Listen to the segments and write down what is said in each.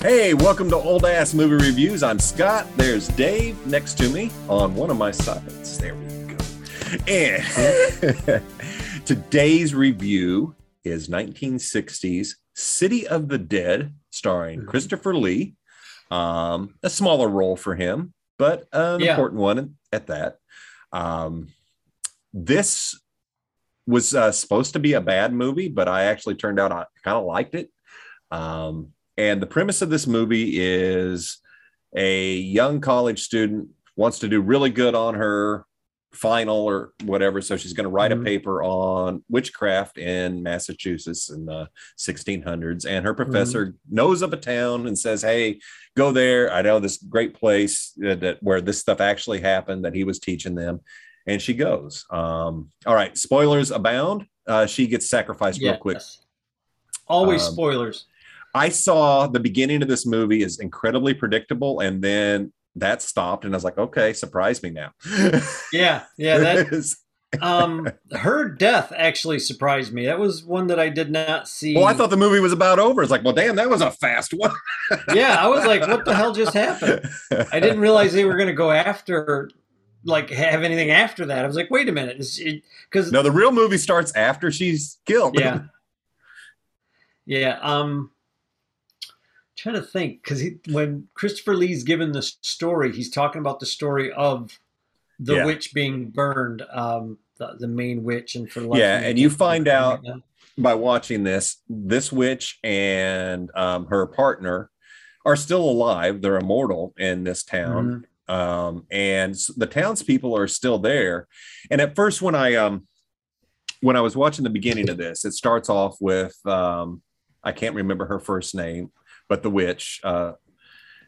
Hey, welcome to Old Ass Movie Reviews. I'm Scott. There's Dave next to me on one of my sides. There we go. And today's review is 1960s City of the Dead, starring Mhm. Christopher Lee. Um, a smaller role for him, but an Yeah. important one at that. Um, this was uh, supposed to be a bad movie, but I actually turned out I kind of liked it. Um, and the premise of this movie is a young college student wants to do really good on her final or whatever. So she's going to write Mhm. a paper on witchcraft in Massachusetts in the 1600s. And her professor knows of a town and says, Hey, go there. I know this great place that, that- where this stuff actually happened that he was teaching them. And she goes. Um, all right, spoilers abound. Uh, she gets sacrificed real quick. Yes. Always Um, spoilers. I saw the beginning of this movie is incredibly predictable, and then that stopped, and I was like, okay, surprise me now. Yeah, yeah. That um, her death actually surprised me. That was one that I did not see. well, I thought the movie was about over. It's like, well, damn, that was a fast one. Yeah, I was like, what the hell just happened? I didn't realize they were going to go after, like, have anything after that. I was like, wait a minute, because No, the real movie starts after she's killed. yeah, yeah. Um, trying to think because when Christopher Lee's given the story, he's talking about the story of the Yeah. witch being burned, um, the, the main witch, and for Yeah, and you find out- by watching this, this witch and um, her partner are still alive. They're immortal in this town. Mhm. um, and the townspeople are still there. And at first, when I um, when I was watching the beginning of this, it starts off with um, I can't remember her first name, but the witch. Uh,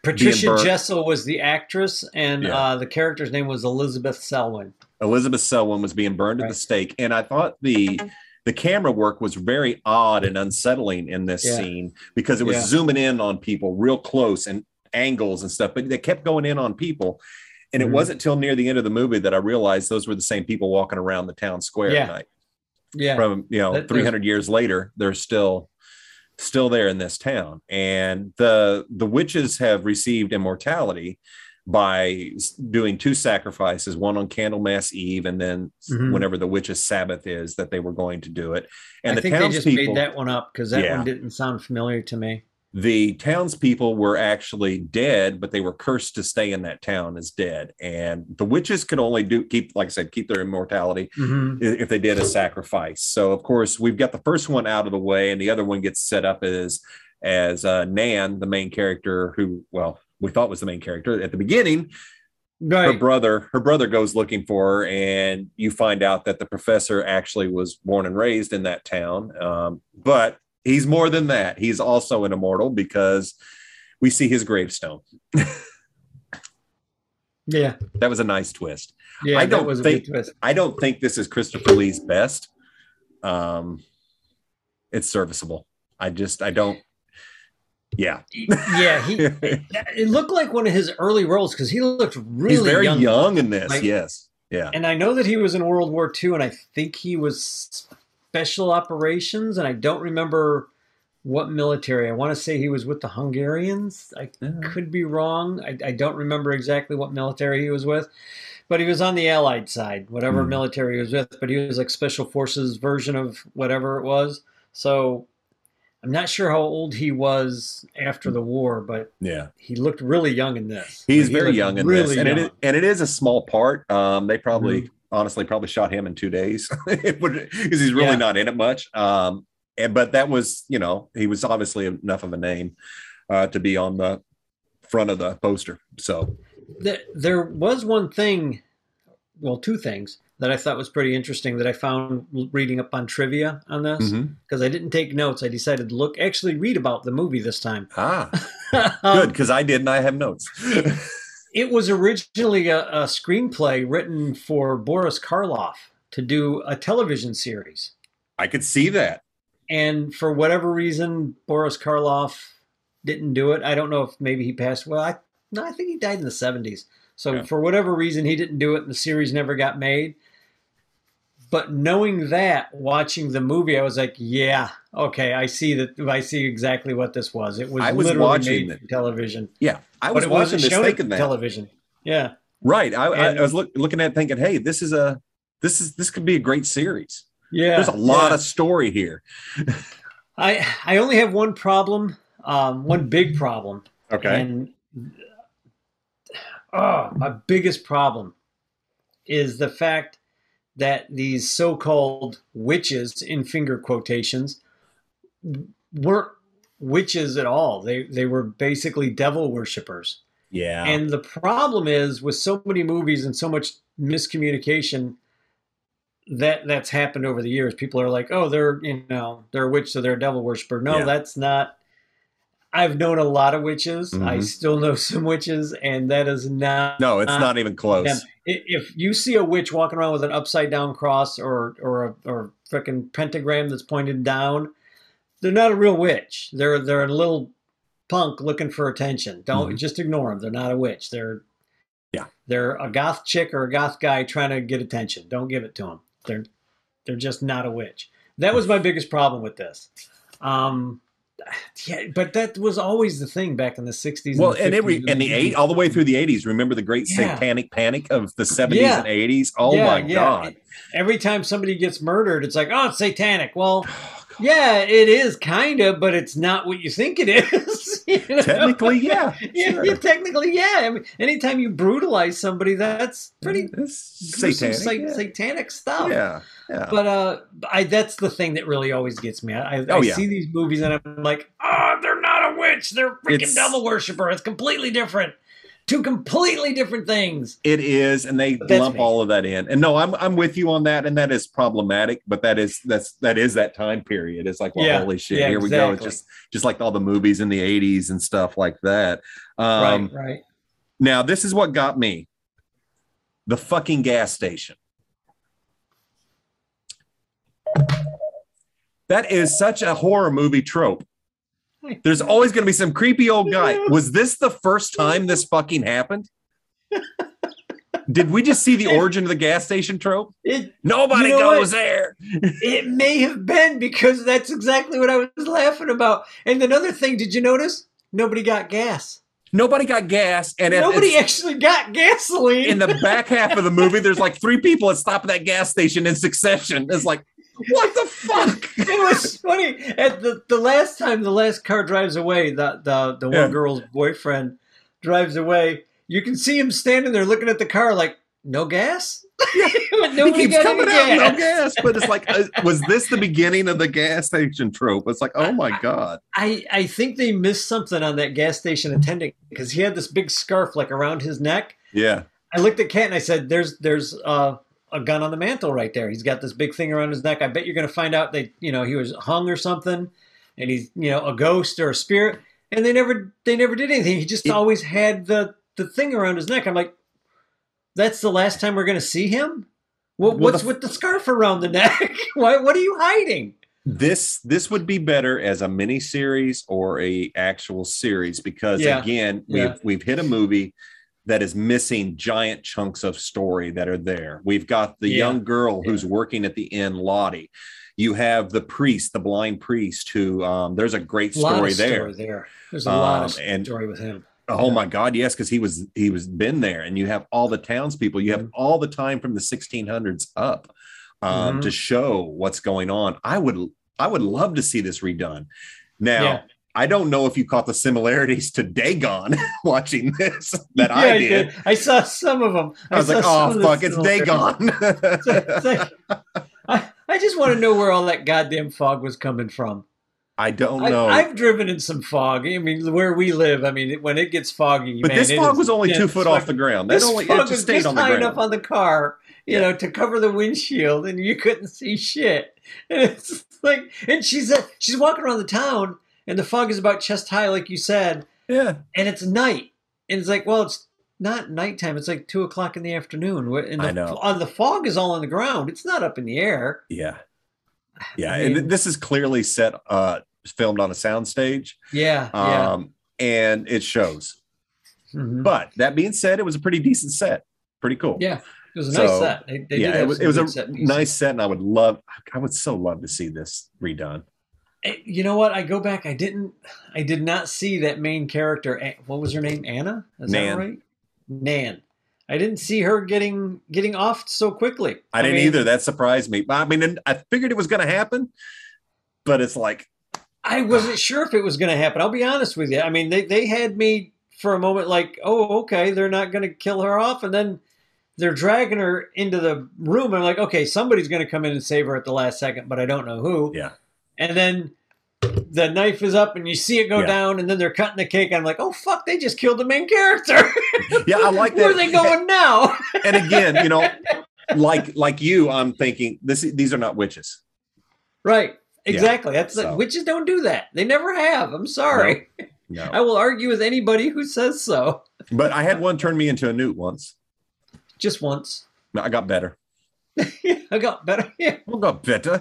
Patricia. Jessel was the actress, and Yeah. uh, the character's name was Elizabeth Selwyn. Elizabeth Selwyn was being burned at the stake, and I thought the the camera work was very odd and unsettling in this Yeah. scene because it was Yeah. zooming in on people real close and angles and stuff, but they kept going in on people. And it Mhm. wasn't till near the end of the movie that I realized those were the same people walking around the town square Yeah. at night. Yeah, From you know, That- three hundred years later, they're still still there in this town. And the the witches have received immortality by doing two sacrifices, one on Candlemas Eve, and then Mhm. whenever the witches' Sabbath is, that they were going to do it. And I the think they just made that one up because that Yeah. one didn't sound familiar to me. The townspeople were actually dead, but they were cursed to stay in that town as dead. And the witches could only do keep, like I said, keep their immortality Mhm. if they did a sacrifice. So of course we've got the first one out of the way, and the other one gets set up as as uh, Nan, the main character, who well we thought was the main character at the beginning. Her brother, her brother goes looking for her, and you find out that the professor actually was born and raised in that town. Um, but he's more than that. He's also an immortal because we see his gravestone. Yeah. That was a nice twist. Yeah. I don't was a think-. I don't think this is Christopher Lee's best. Um, it's serviceable. I just I don't. Yeah, Yeah. He. It looked like one of his early roles because he looked really he's very young, young. in this. Like- yes, yeah, And I know that he was in World War II, and I think he was special operations, and I don't remember what military. I want to say he was with the Hungarians. I Yeah. could be wrong. I, I don't remember exactly what military he was with, but he was on the Allied side, whatever Hmm. military he was with. But he was like special forces version of whatever it was. So I'm not sure how old he was after the war, but yeah. he looked really young in this. He's Like, he very looked young in really this, and it is, and it is a small part. Um, they probably Mhm. Honestly probably shot him in two days because he's really Yeah. not in it much. Um, and but that was you know he was obviously enough of a name uh, to be on the front of the poster. So There, there was one thing, well, two things that I thought was pretty interesting that I found reading up on trivia on this because I didn't take notes. I decided to look, actually read about the movie this time. ah, Um, good because I didn't. I have notes. It was originally a, a screenplay written for Boris Karloff to do a television series. I could see that. And for whatever reason, Boris Karloff didn't do it. I don't know if maybe he passed. Well, I, no, I think he died in the 70s. So Yeah. for whatever reason, he didn't do it, and the series never got made. But knowing that, watching the movie, I was like, yeah, okay, I see that. I see exactly what this was. It was, I was literally watching made television. Yeah, I was watching this thinking that. television. Yeah, Right. I, I, And- I was look, looking at it thinking, hey, this is a this is this could be a great series. yeah. There's a lot yeah. of story here. I I only have one problem, um, one big problem, Okay. and oh, my biggest problem is the fact that these so-called witches, in finger quotations, weren't witches at all. They they were basically devil worshippers. yeah. And the problem is with so many movies and so much miscommunication that that's happened over the years. People are like, "Oh, they're you know they're a witch, so they're a devil worshiper." No, Yeah. that's not. I've known a lot of witches. I Mhm. still know some witches, and that is not. no, it's uh, not even close. them. If you see a witch walking around with an upside down cross or or a or freaking pentagram that's pointed down, they're not a real witch. They're they're a little punk looking for attention. Don't Mhm. just ignore them. They're not a witch. They're Yeah. They're a goth chick or a goth guy trying to get attention. Don't give it to them. They're they're just not a witch. That was my biggest problem with this. Um, yeah, but that was always the thing back in the '60s. Well, the and every and the eight all the way through the eighties. Remember the great Yeah. satanic panic of the seventies Yeah. and eighties? Oh Yeah, my yeah. god! Every time somebody gets murdered, it's like, oh, it's satanic. Well, yeah, it is kind of, but it's not what you think it is. you know? Technically, yeah. Yeah, sure. yeah, technically, yeah. I mean, anytime you brutalize somebody, that's pretty satanic. sa- satanic stuff. yeah, yeah. But uh, I that's the thing that really always gets me. I, I, Oh, I yeah. see these movies and I'm like, oh, they're not a witch. They're a freaking It's- devil worshiper. It's completely different. Two completely different things. It is, and they lump me. all of that in. And no, I'm I'm with you on that, and that is problematic. But that is that's that is that time period. It's like, well, Yeah, holy shit, yeah, here we go. It's just just like all the movies in the '80s and stuff like that. Um, right, right. Now, this is what got me: the fucking gas station. That is such a horror movie trope. There's always going to be some creepy old guy. Was this the first time this fucking happened? Did we just see the origin of the gas station trope? It Nobody You know goes there. it may have been because that's exactly what I was laughing about. And another thing, did you notice? Nobody got gas. Nobody got gas, and Nobody actually got gasoline. in the back half of the movie, there's like three people that stop at that gas station in succession. It's like, what the fuck? it was funny. At the, the last time the last car drives away, the the, the one Yeah. girl's boyfriend drives away, you can see him standing there looking at the car like, no gas? he Nobody keeps coming out, gas. no gas. But it's like, uh, was this the beginning of the gas station trope? It's like, oh my god. I, I think they missed something on that gas station attendant because he had this big scarf like around his neck. Yeah, I looked at Kat and I said, "There's there's uh, a gun on the mantle right there. He's got this big thing around his neck. I bet you're going to find out that you know he was hung or something, and he's you know a ghost or a spirit." And they never they never did anything. He just It- always had the the thing around his neck. I'm like, that's the last time we're going to see him. What, Well, what's the- with the scarf around the neck? what what are you hiding? this this would be better as a mini series or a actual series because Yeah. again, we've Yeah. we've hit a movie that is missing giant chunks of story that are there. We've got the Yeah. young girl who's working at the inn, Lottie. You have the priest, the blind priest, who um, there's a great A story of there. story there. There's a lot of Um, and- story with him. Oh Yeah. my God, yes, because he was he was been there, and you have all the townspeople. You have Mm-hmm. all the time from the 1600s up um, Mhm. to show what's going on. I would I would love to see this redone. Now, Yeah. I don't know if you caught the similarities to Dagon watching this that Yeah, I did. I saw some of them. I was like, oh fuck, it's Dagon. It's like- I, I just want to know where all that goddamn fog was coming from. I don't know. I've driven in some fog. I mean, where we live, I mean, when it gets foggy, but man, this fog was only two foot off the ground. This only fog just was just on the high ground. enough on the car, you Yeah. know, to cover the windshield, and you couldn't see shit. And it's like, and she's uh, she's walking around the town, and the fog is about chest high, like you said, yeah. and it's night, and it's like, well, it's not nighttime. It's like two o'clock in the afternoon. And the, I know. On the fog is all on the ground. It's not up in the air. Yeah. Yeah. I and this is clearly set uh filmed on a soundstage. Yeah, yeah. Um and it shows. Mhm. But that being said, it was a pretty decent set. Pretty cool. Yeah. It was a nice So, set. They, they yeah, it was, it was a set nice set, and I would love, I would so love to see this redone. Eh, You know what? I go back. I didn't. I did not see that main character. What was her name? Anna. Is Nan. that right? Nan. I didn't see her getting getting off so quickly. I didn't mean, either. That surprised me. I mean, and I figured it was going to happen, but it's like, I wasn't sure if it was going to happen. I'll be honest with you. I mean, they they had me for a moment like, oh, okay, they're not going to kill her off, and then they're dragging her into the room. I'm like, okay, somebody's going to come in and save her at the last second, but I don't know who. yeah, And then the knife is up, and you see it go Yeah. down, and then they're cutting the cake. I'm like, oh fuck, they just killed the main character. yeah, I like that. Where are they going now? And again, you know, like like you, I'm thinking this. These are not witches. right. Exactly. That's so. witches don't do that. They never have. I'm sorry. No, I will argue with anybody who says so. but I had one turn me into a newt once. Just once. No, I got better. I got better. Yeah. I got better.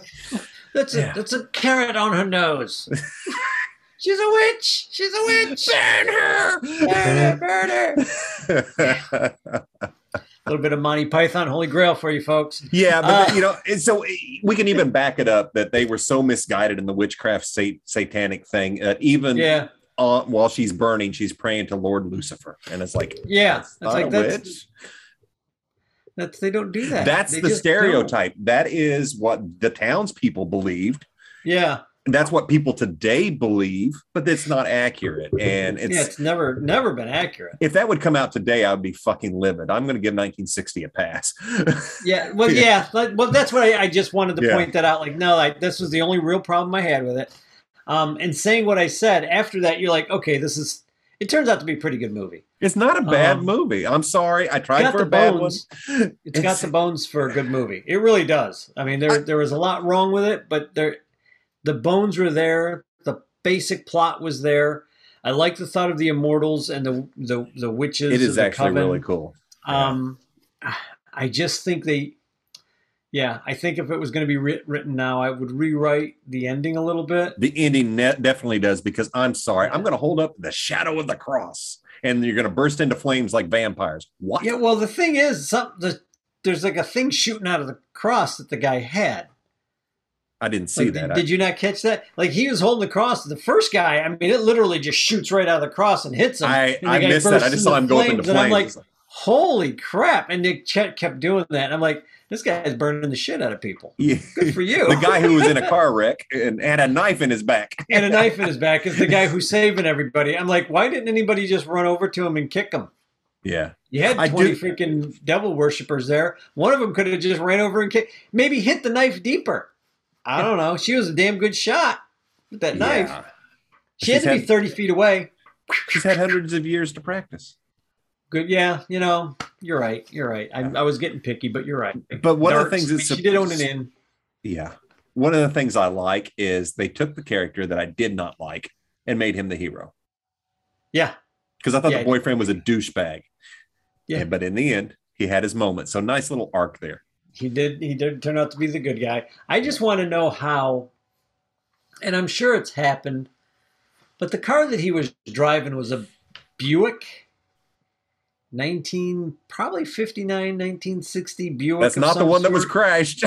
That's a Yeah. that's a carrot on her nose. She's a witch. She's a witch. Burn her. Burn her. Burn her. A little bit of Monty Python, Holy Grail for you folks. yeah, but Uh, you know, so we can even back it up that they were so misguided in the witchcraft sat- satanic thing that even Yeah, uh, while she's burning, she's praying to Lord Lucifer, and it's like yeah. not like a that's, witch. That's they don't do that. That's They the stereotype. That is what the townspeople believed. Yeah, That's what people today believe, but it's not accurate. And it's, yeah. It's never never been accurate. if that would come out today, I would be fucking livid. I'm going to give 1960 a pass. Yeah, well, yeah. like, well, that's what I, I just wanted to Yeah. point that out. Like, no, like this was the only real problem I had with it. Um, and saying what I said after that, you're like, okay, this is. It turns out to be a pretty good movie. it's not a bad Um, movie. I'm sorry. I tried for a bad bones. one. It's got the bones for a good movie. It really does. I mean, there I- there was a lot wrong with it, but there the bones were there. The basic plot was there. I like the thought of the immortals and the the the witches. It is actually coven. really cool. Um, I just think they, yeah, I think if it was going to be writ- written now, I would rewrite the ending a little bit. The ending net definitely does because I'm sorry. I'm going to hold up the shadow of the cross and you're going to burst into flames like vampires. What? Yeah, well, the thing is, some the there's like a thing shooting out of the cross that the guy had. I didn't see Like, that. Did, did you not catch that? Like he was holding the cross. The first guy, I mean, it literally just shoots right out of the cross and hits him. I, I missed that. I just saw him go up into flames, and I'm like, holy crap! And Nick Chet kept doing that. And I'm like, this guy's burning the shit out of people. Yeah. Good for you. the guy who was in a car wreck and had a knife in his back. and a knife in his back is the guy who's saving everybody. I'm like, why didn't anybody just run over to him and kick him? Yeah. You had 20 freaking devil worshippers there. One of them could have just ran over and kicked, maybe hit the knife deeper. I don't know. She was a damn good shot with that knife. Yeah. She had She's to be had- 30 feet away. She's had hundreds of years to practice. Good. Yeah, you know, you're right. You're right. I, I was getting picky, but you're right. But one of the Darts, things that's she did own it in. Yeah. One of the things I like is they took the character that I did not like and made him the hero. Yeah. Because I thought Yeah. the boyfriend was a douchebag. Yeah. And- but in the end, he had his moment. So nice little arc there. He did. He did turn out to be the good guy. I just want to know how, and I'm sure it's happened, but the car that he was driving was a Buick, 19 probably 59, 1960 Buick. That's not the one that was crashed.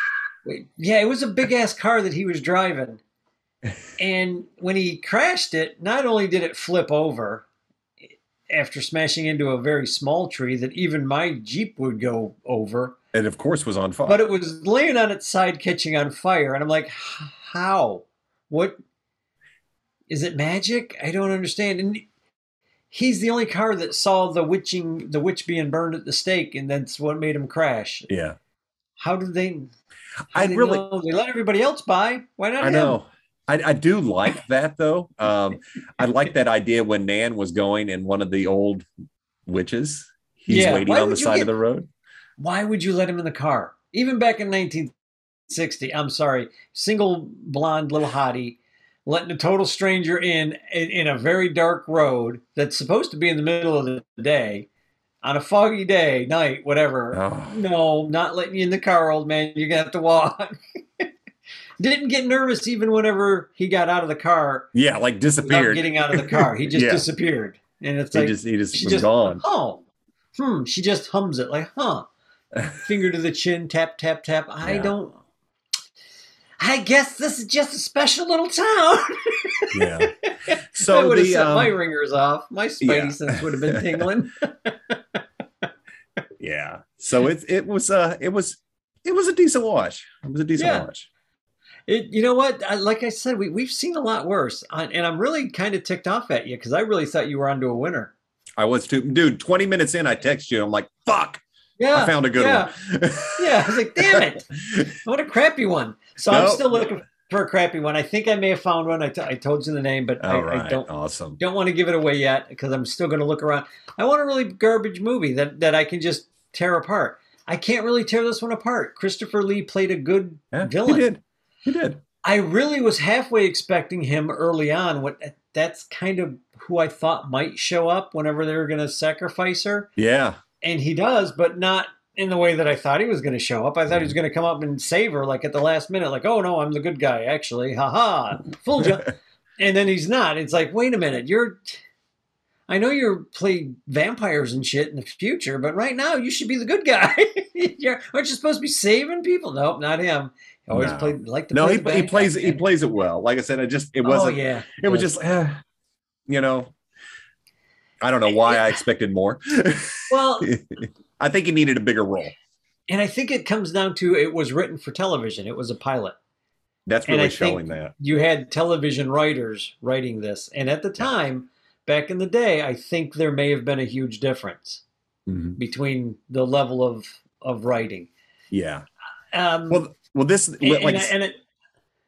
Wait, Yeah, it was a big ass car that he was driving, and when he crashed it, not only did it flip over. After smashing into a very small tree that even my Jeep would go over, and of course was on fire. but it was laying on its side catching on fire and i'm like how what is it magic i don't understand and he's the only car that saw the witching the witch being burned at the stake and that's what made him crash yeah. how did they how I did really- know? they let everybody else buy why not I him? know. I, I do like that though. Um, I like that idea when Nan was going and one of the old witches. He's Yeah, waiting why on the side get- of the road. why would you let him in the car even back in 1960 i'm sorry single blonde little hottie letting a total stranger in, in in a very dark road that's supposed to be in the middle of the day on a foggy day night whatever Oh. no not letting you in the car old man you're gonna have to walk didn't get nervous even whenever he got out of the car Yeah, like disappeared. getting out of the car he just Yeah. disappeared and it's he like just he just was just gone. oh hmm she just hums it like huh finger to the chin, tap, tap, tap. I Yeah. don't. I guess this is just a special little town. Yeah. So I would have set my um, ringers off. My spidey yeah. sense would have been tingling. yeah. So it it was uh it was it was a decent watch. It was a decent Yeah. watch. It, you know what? I, like I said, we, we've seen a lot worse. I, and I'm really kind of ticked off at you because I really thought you were onto a winner. I was too dude. Twenty minutes in, I text you. I'm like, fuck. Yeah. I found a good yeah. one. Yeah. I was like, damn it. What a crappy one. So I'm still looking for a crappy one. I think I may have found one. I, t- I told you the name, but I, All I don't Awesome. don't want to give it away yet because I'm still going to look around. I want a really garbage movie that, that I can just tear apart. I can't really tear this one apart. Christopher Lee played a good Yeah, villain. He did. He did. I really was halfway expecting him early on. What that's kind of who I thought might show up whenever they were going to sacrifice her, Yeah. and he does, but not in the way that I thought he was going to show up. I thought he was going to come up and save her, like at the last minute, like, "Oh no, I'm the good guy, actually, ha ha, fooled you." and then he's not. It's like, wait a minute, you're. I know you're play vampires and shit in the future, but right now you should be the good guy. you're, aren't you supposed to be saving people? Nope, not him. He always No. played like to no, play he, the he plays he plays it well. Like I said, I just it Oh wasn't. yeah, It was just, eh, you know. I don't know why I expected more. well, I think he needed a bigger role. and I think it comes down to it was written for television. It was a pilot. That's And really I think- showing that. You had television writers writing this, and at the time, back in the day, I think there may have been a huge difference Mhm. between the level of of writing. Yeah. Um, Well, well, this and, like, and, I'm,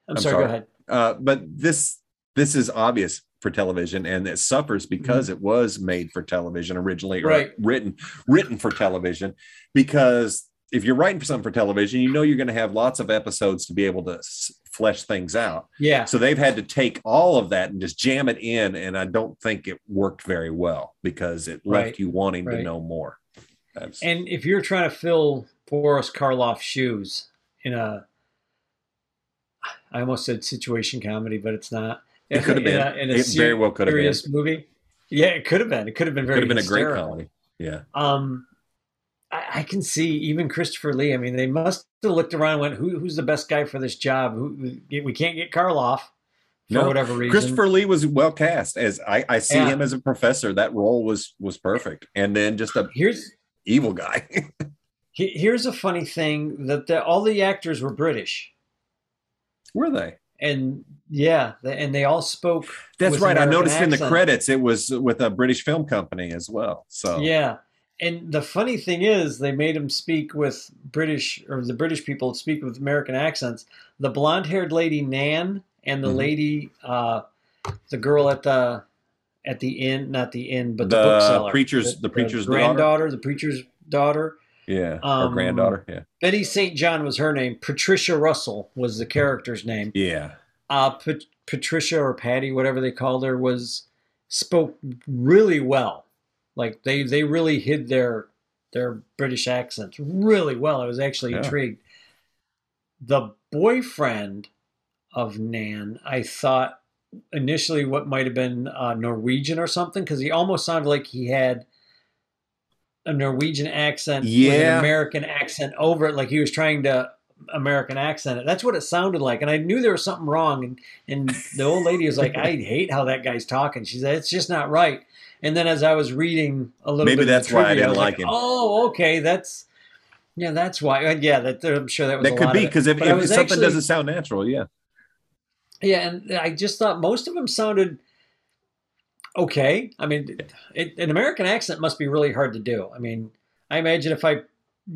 I'm sorry, sorry. Go ahead. uh, but this this is obvious for television, and it suffers because it was made for television originally, or Mm-hmm. Right. written written for television. Because if you're writing for something for television, you know you're going to have lots of episodes to be able to s- flesh things out. Yeah, So they've had to take all of that and just jam it in, and I don't think it worked very well because it left Right. you wanting to know more. That's, and if you're trying to fill Boris Karloff's shoes in a, I almost said situation comedy, but it's not. It could have been. a, in a it very well could have been. movie. Yeah, it could have been. It could have been very Could have been a great comedy. Yeah. Um, I, I can see even Christopher Lee. I mean, they must have looked around and went, Who, "Who's the best guy for this job? Who we can't get Karloff for No, whatever reason." Christopher Lee was well cast as I, I see Yeah. him as a professor. That role was was perfect, and then just a Here's evil guy. here's a funny thing that the, all the actors were British, Were they? And yeah, and they all spoke. That's right. I noticed in the credits it was with a British film company as well. So Yeah. And the funny thing is, they made him speak with British, or the British people speak with American accents. The blonde haired lady, Nan, and the Mhm. lady, uh, the girl at the at the inn, not the inn, but the, The bookseller. preacher's- the preacher's daughter? granddaughter, the preacher's daughter. Yeah, Um, her granddaughter. Yeah, Betty St. John was her name. Patricia Russell was the character's name. yeah, uh, Pat- Patricia or Patty, whatever they called her, was spoke really well. Like they they really hid their their British accents really well. I was actually Yeah. intrigued. The boyfriend of Nan, I thought initially what might have been uh, Norwegian or something because he almost sounded like he had a Norwegian accent with Yeah. an American accent over it, like he was trying to American accent it. That's what it sounded like, and I knew there was something wrong. And and the old lady was like, "I hate how that guy's talking." She said, "It's just not right." And then as I was reading a little Maybe bit, of the that's why I didn't was like him. Oh, okay, that's yeah, that's why. Yeah, that I'm sure that was that could be it. because if, if something actually- doesn't sound natural, yeah, yeah, and I just thought most of them sounded okay. I mean, it, an American accent must be really hard to do. I mean, I imagine if I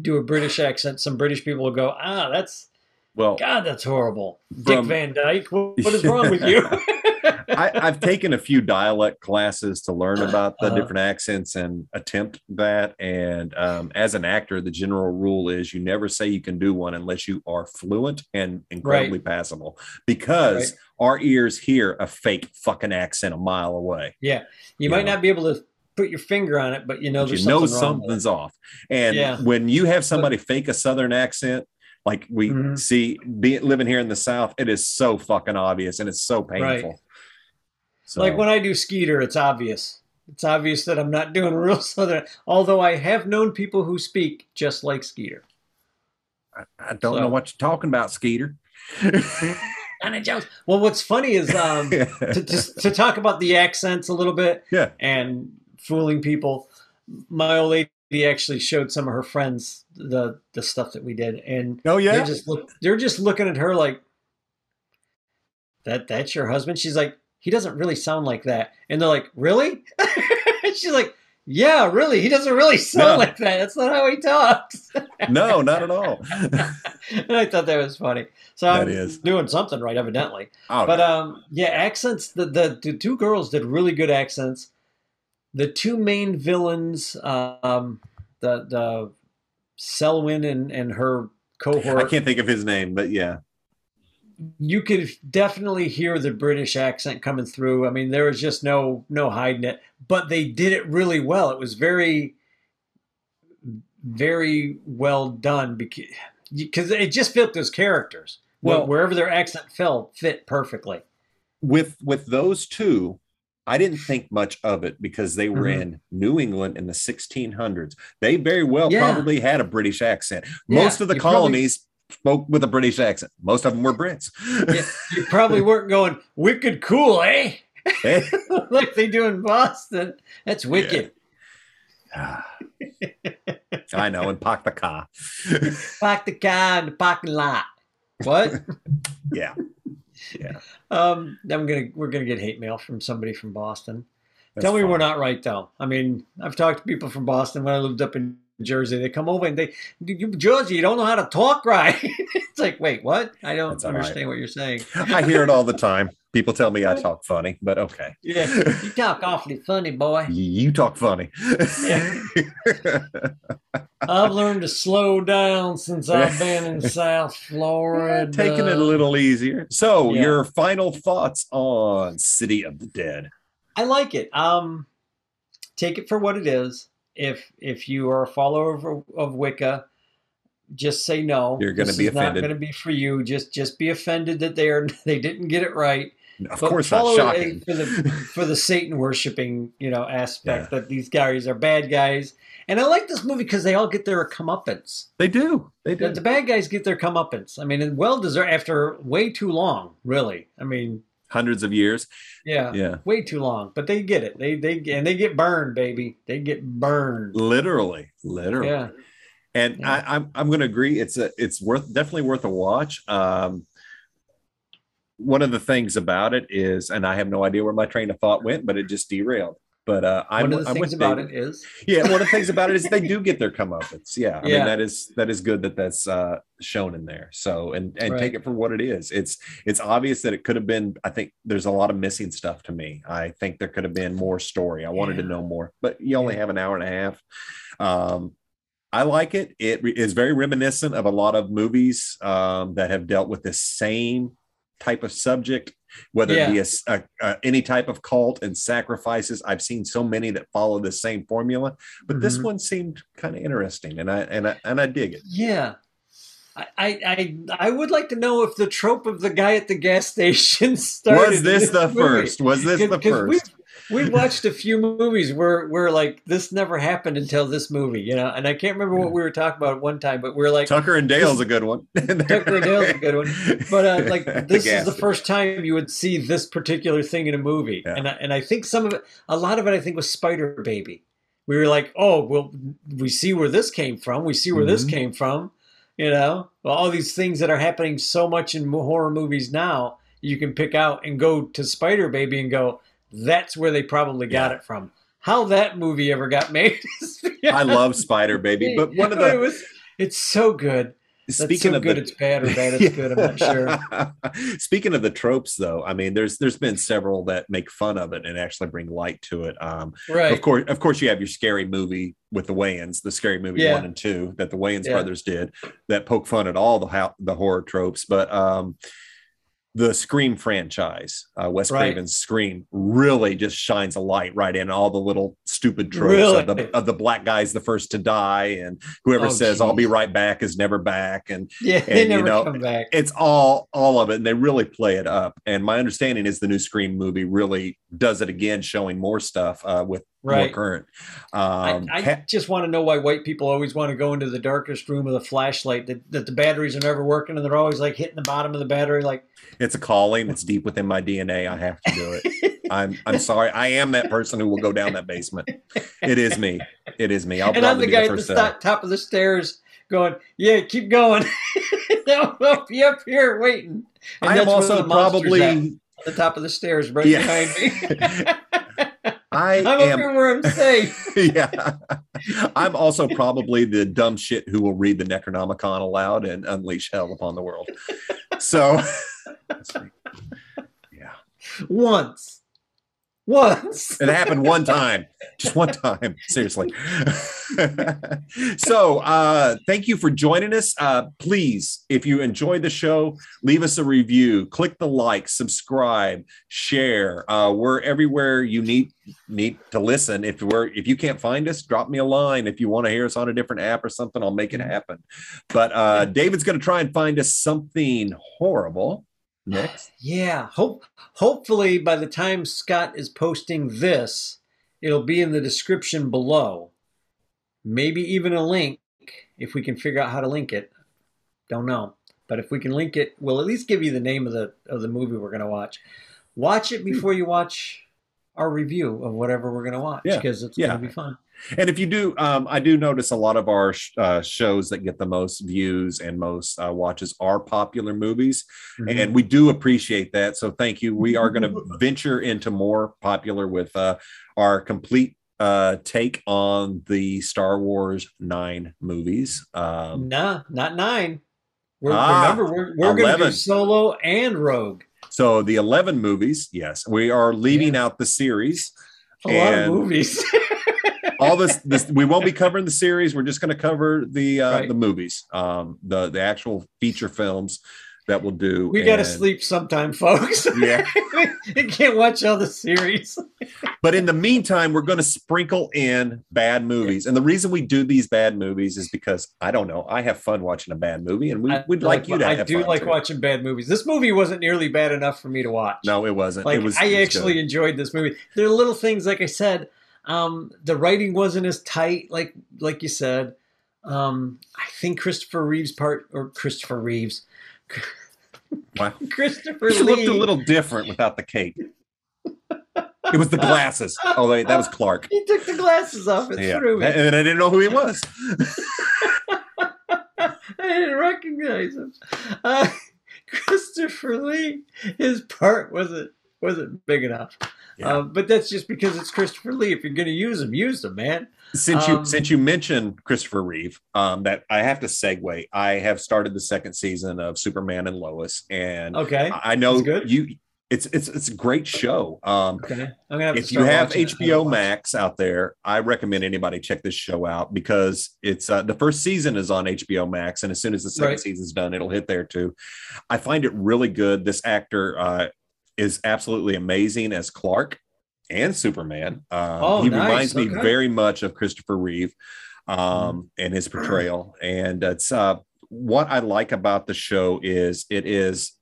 do a British accent, some British people will go, "Ah, that's well, God, that's horrible." Dick Van Dyke, what, what is wrong with you? I, I've taken a few dialect classes to learn about the Uh-huh. different accents and attempt that. And um, as an actor, the general rule is you never say you can do one unless you are fluent and incredibly passable, because Right. Our ears hear a fake fucking accent a mile away. yeah, you Yeah. might not be able to put your finger on it, but you know But you know something wrong with something's off. And Yeah. when you have somebody fake a southern accent, like we Mhm. see be, living here in the South, it is so fucking obvious and it's so painful. So, Like when I do Skeeter, it's obvious. It's obvious that I'm not doing real Southern, although I have known people who speak just like Skeeter. I, I don't So- know what you're talking about, Skeeter. Anna Jones. Well, what's funny is um, to, to, to talk about the accents a little bit Yeah. and fooling people. My old lady actually showed some of her friends the the stuff that we did, and oh they yeah. just look they're just looking at her like that that's your husband she's like he doesn't really sound like that and they're like really she's like yeah really he doesn't really sound No. like that that's not how he talks no, not at all. and i thought that was funny so That i'm is. doing something right evidently Oh, but um yeah accents the, the the two girls did really good accents the two main villains um the the selwyn and and her cohort I can't think of his name, but yeah. You could definitely hear the British accent coming through. I mean, there was just no no hiding it, but they did it really well. It was very very well done because because it just fit those characters. Well, wherever their accent fell, fit perfectly. with with those two i didn't think much of it because they were Mhm. in new england in the 1600s they very well Yeah. probably had a british accent Yeah, most of the colonies spoke with a british accent most of them were brits Yeah, you probably weren't going wicked cool, eh? Eh? like they do in Boston. That's wicked. i know and park the car Park the car in the parking lot. What? yeah Yeah. Um, I'm gonna we're gonna get hate mail from somebody from Boston. that's Tell me we're not right though. I mean, I've talked to people from Boston when I lived up in Jersey. They come over and they, you Jersey, you don't know how to talk right. it's like, wait, what? I don't That's all right. understand what you're saying. i hear it all the time people tell me i talk funny but okay Yeah, you talk awfully funny, boy. you talk funny I've learned to slow down since I've been in South Florida. taking it a little easier so Yeah. your final thoughts on city of the dead I like it. Um, take it for what it is. If if you are a follower of, of Wicca, just say no. You're gonna be is Not going to be for you. Just just be offended that they are they didn't get it right. of But course not shocking for the for the Satan worshiping you know aspect that these guys are bad guys. And I like this movie because they all get their comeuppance. They do. They The, do. the bad guys get their comeuppance. I mean, well deserved after way too long. Really, I mean, Hundreds of years. yeah, Yeah. way too long. But they get it. They they and they get burned, baby. They get burned. Literally. Literally. Yeah. And Yeah. I, I'm I'm gonna agree. It's a it's worth definitely worth a watch. Um one of the things about it is, and I have no idea where my train of thought went, but it just derailed. But uh, I'm, One of the I'm things about David. it is, Yeah, one of the things about it is they do get their comeuppance. Yeah, I Yeah. mean that is that is good that that's uh, shown in there. So and and Right. take it for what it is. It's it's obvious that it could have been. I think there's a lot of missing stuff to me. I think there could have been more story. I wanted to know more, but you only Yeah. have an hour and a half. Um, I like it. It is very reminiscent of a lot of movies um, that have dealt with the same type of subject, whether yeah. it be a, a, a, any type of cult and sacrifices. I've seen so many that follow the same formula, but mm-hmm. this one seemed kind of interesting, and I and I and I dig it. Yeah, I, I I would like to know if the trope of the guy at the gas station started. Was this, this the movie. first? Was this the 1st we watched a few movies where we're like, this never happened until this movie, you know. And I can't remember what we were talking about one time, but we are like Tucker and Dale's a good one. Tucker and Dale's a good one. But uh, like this is the first time you would see this particular thing in a movie, yeah. and I, and I think some of it, a lot of it, I think was Spider Baby. We were like, oh well, we see where this came from. We see where mm-hmm. this came from. You know, all these things that are happening so much in horror movies now, you can pick out and go to Spider Baby and go, that's where they probably got Yeah. it from. How that movie ever got made? I love Spider Baby, but one of the it was, it's so good. Speaking so of good, the it's bad or bad it's good. I'm not sure. Speaking of the tropes, though, I mean, there's there's been several that make fun of it and actually bring light to it. Um, Right. Of course, of course, you have your scary movie with the Wayans, the scary movie Yeah. one and two that the Wayans Yeah. brothers did, that poke fun at all the how, the horror tropes. But um, the Scream franchise, uh, Wes Right. Craven's Scream, really just shines a light right in all the little stupid tropes Really? of, the, of the black guy's the first to die, and whoever Oh, says "I'll be right back" is never back, and Yeah, they And, you know, come back. it's all all of it, and they really play it up. And my understanding is the new Scream movie really does it again, showing more stuff uh, with more Right. current. I, Um, I ha- just want to know why white people always want to go into the darkest room with a flashlight that, that the batteries are never working and they're always like hitting the bottom of the battery like it's a calling. It's deep within my DNA. I have to do it. I'm I'm sorry. I am that person who will go down that basement. It is me. It is me. I'll and I'm the guy the at the first top of the stairs going, Yeah, keep going. I'll I'll be up here waiting. And I am also probably. at, the top of the stairs right Yeah. behind me. I I'm up am. here where I'm safe. yeah. I'm also probably the dumb shit who will read the Necronomicon aloud and unleash hell upon the world. So, yeah, Once. Once. it happened one time, just one time. Seriously. so, uh, thank you for joining us. Uh, please, if you enjoyed the show, leave us a review, click the like, subscribe, share. Uh, we're everywhere you need need to listen. If we're if you can't find us, drop me a line. If you want to hear us on a different app or something, I'll make it happen. But uh, David's going to try and find us something horrible next. Yeah, hope hopefully by the time Scott is posting this, it'll be in the description below. Maybe even a link if we can figure out how to link it. Don't know. But if we can link it, we'll at least give you the name of the of the movie we're going to watch. Watch it hmm. before you watch our review of whatever we're going to watch Yeah, because it's yeah. going to be fun. And if you do, um, I do notice a lot of our sh- uh, shows that get the most views and most uh, watches are popular movies. Mm-hmm. and we do appreciate that. So thank you. We are going to venture into more popular with uh, our complete uh, take on the Star Wars nine movies. Um, nah, not 9. We're, Ah, remember we're, we're going to do Solo and Rogue. so the eleven movies, yes, we are leaving out the series. A lot of movies. All this, this we won't be covering the series. We're just going to cover the uh, Right. the movies, um, the the actual feature films that we'll do. We got to sleep sometime, folks. Yeah. we can't watch all the series. But in the meantime, we're going to sprinkle in bad movies. And the reason we do these bad movies is because I don't know. I have fun watching a bad movie, and we, would like, you to I have do fun, like too. watching bad movies. This movie wasn't nearly bad enough for me to watch. No, it wasn't. like it was. I it was actually good. enjoyed this movie. There are little things, like I said, um, the writing wasn't as tight, like like you said. Um, I think Christopher Reeves part or Christopher Reeves, Wow. Christopher He Lee. looked a little different without the cape. It was the glasses. Oh, wait, that was Clark. He took the glasses off and Yeah, threw me. and I didn't know who he was. I didn't recognize him. Uh, Christopher Lee, his part wasn't wasn't big enough. Yeah. Um, but that's just because it's Christopher Lee. If you're going to use him, use him, man. Since you Um, since you mentioned Christopher Reeve, um, that I have to segue. I have started the second season of Superman and Lois, and Okay. I know good? you. It's it's it's a great show. Um, Okay. I'm gonna have to if you have. HBO Max out there, I recommend anybody check this show out because it's uh, the first season is on HBO Max, and as soon as the second Right. season's done, it'll hit there too. I find it really good. This actor uh, is absolutely amazing as Clark and Superman. Uh, Oh, he nice. reminds me Okay. very much of Christopher Reeve um, and his portrayal, and it's uh, what I like about the show is it is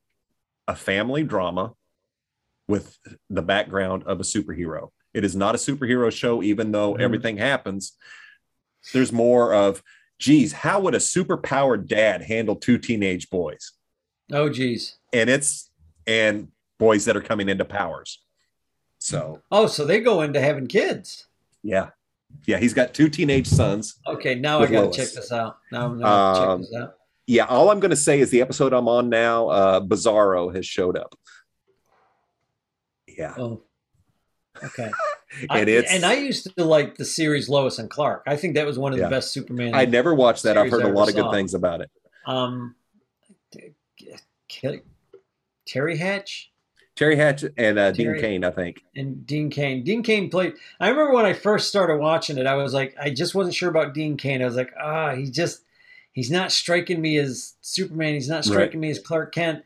a family drama with the background of a superhero. It is not a superhero show, even though Mhm. everything happens. There's more of, geez, how would a superpowered dad handle two teenage boys? Oh, geez. And it's and boys that are coming into powers. So Oh, so they go into having kids. yeah, yeah, he's got two teenage sons. Okay, now I got to check this out. Now I'm gonna Um, check this out. Yeah, all I'm going to say is the episode I'm on now, uh, Bizarro has showed up. Yeah, Oh, okay. I, and it's and I used to like the series Lois and Clark. I think that was one of Yeah. the best Superman. I never watched that. I've heard a lot of good saw. things about it. um, Terry Hatch Terry Hatch and uh, Dean Terry- Cain, I think. and Dean Cain. Dean Cain played. I remember when I first started watching it, I was like, I just wasn't sure about Dean Cain. I was like, ah, he just, he's not striking me as Superman. He's not striking me as Clark Kent.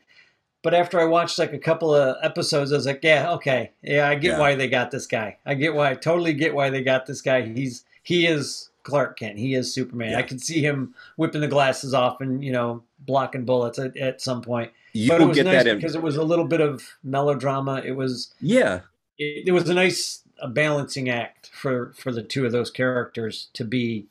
But after I watched like a couple of episodes, I was like, yeah, okay, yeah, I get Yeah. why they got this guy. I get why, I totally get why they got this guy. He's he is Clark Kent. He is Superman. Yeah. I can see him whipping the glasses off and you know blocking bullets at, at some point. You but will get nice that in. because it was a little bit of melodrama. It was Yeah, it, it was a nice a balancing act for for the two of those characters to be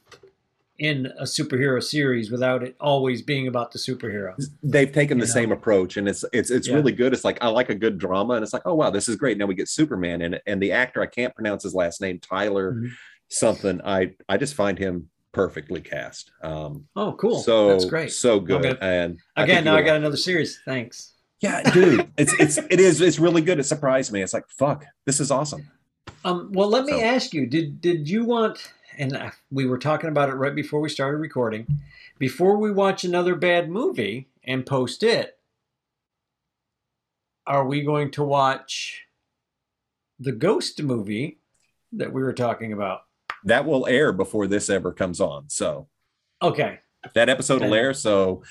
in a superhero series without it always being about the superhero. they've taken the know? same approach, and it's it's it's Yeah. really good. It's like I like a good drama, and it's like, oh wow, this is great. Now we get Superman in it, and the actor I can't pronounce his last name, Tyler Mhm. something. I I just find him perfectly cast. Um, Oh, cool! So That's great. so good. gonna- and Again, now I got another series. Thanks. Yeah, dude, it's it's it is it's really good. It surprised me. It's like fuck, this is awesome. Um, well, let me So- ask you: Did did you want? And I- we were talking about it right before we started recording. Before we watch another bad movie and post it, are we going to watch the Ghost movie that we were talking about? That will air before this ever comes on. So Okay, that episode will air. So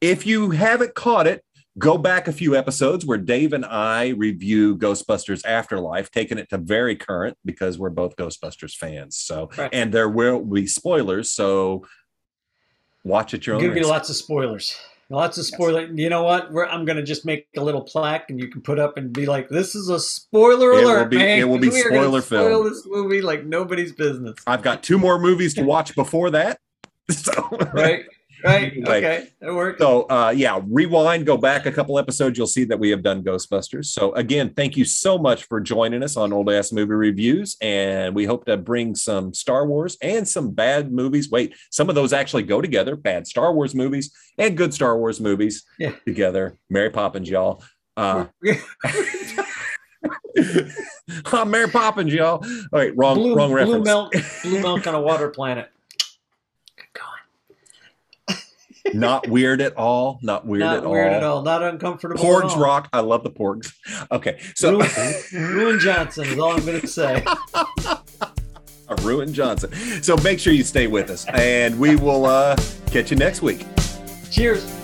if you haven't caught it, go back a few episodes where Dave and I review Ghostbusters Afterlife, taking it to very current because we're both Ghostbusters fans. So Right. and there will be spoilers. So watch it your own Give me risk. lots of spoilers. Lots of spoiler. You know what? We're, I'm going to just make a little plaque, and you can put up and be like, "This is a spoiler It will alert, be- man. it will be We are gonna spoiler spoil film." this movie like nobody's business." I've got two more movies to watch before that. So Right? Right? Like- Okay, that works. So uh, yeah, rewind, go back a couple episodes. You'll see that we have done Ghostbusters. So again, thank you so much for joining us on Old Ass Movie Reviews, and we hope to bring some Star Wars and some bad movies. Wait, some of those actually go together: bad Star Wars movies and good Star Wars movies Yeah. together. Mary Poppins, y'all. Uh, I'm Mary Poppins, y'all. All right, wrong, blue, wrong reference. blue milk, blue milk on a water planet. Good going. Not weird at all. Not weird Not at all. weird at all. Not uncomfortable. Porgs all. rock. I love the porgs. Okay, so Ruin, Ruin Johnson is all I'm going to say. Ruin Johnson. So make sure you stay with us, and we will uh, catch you next week. Cheers.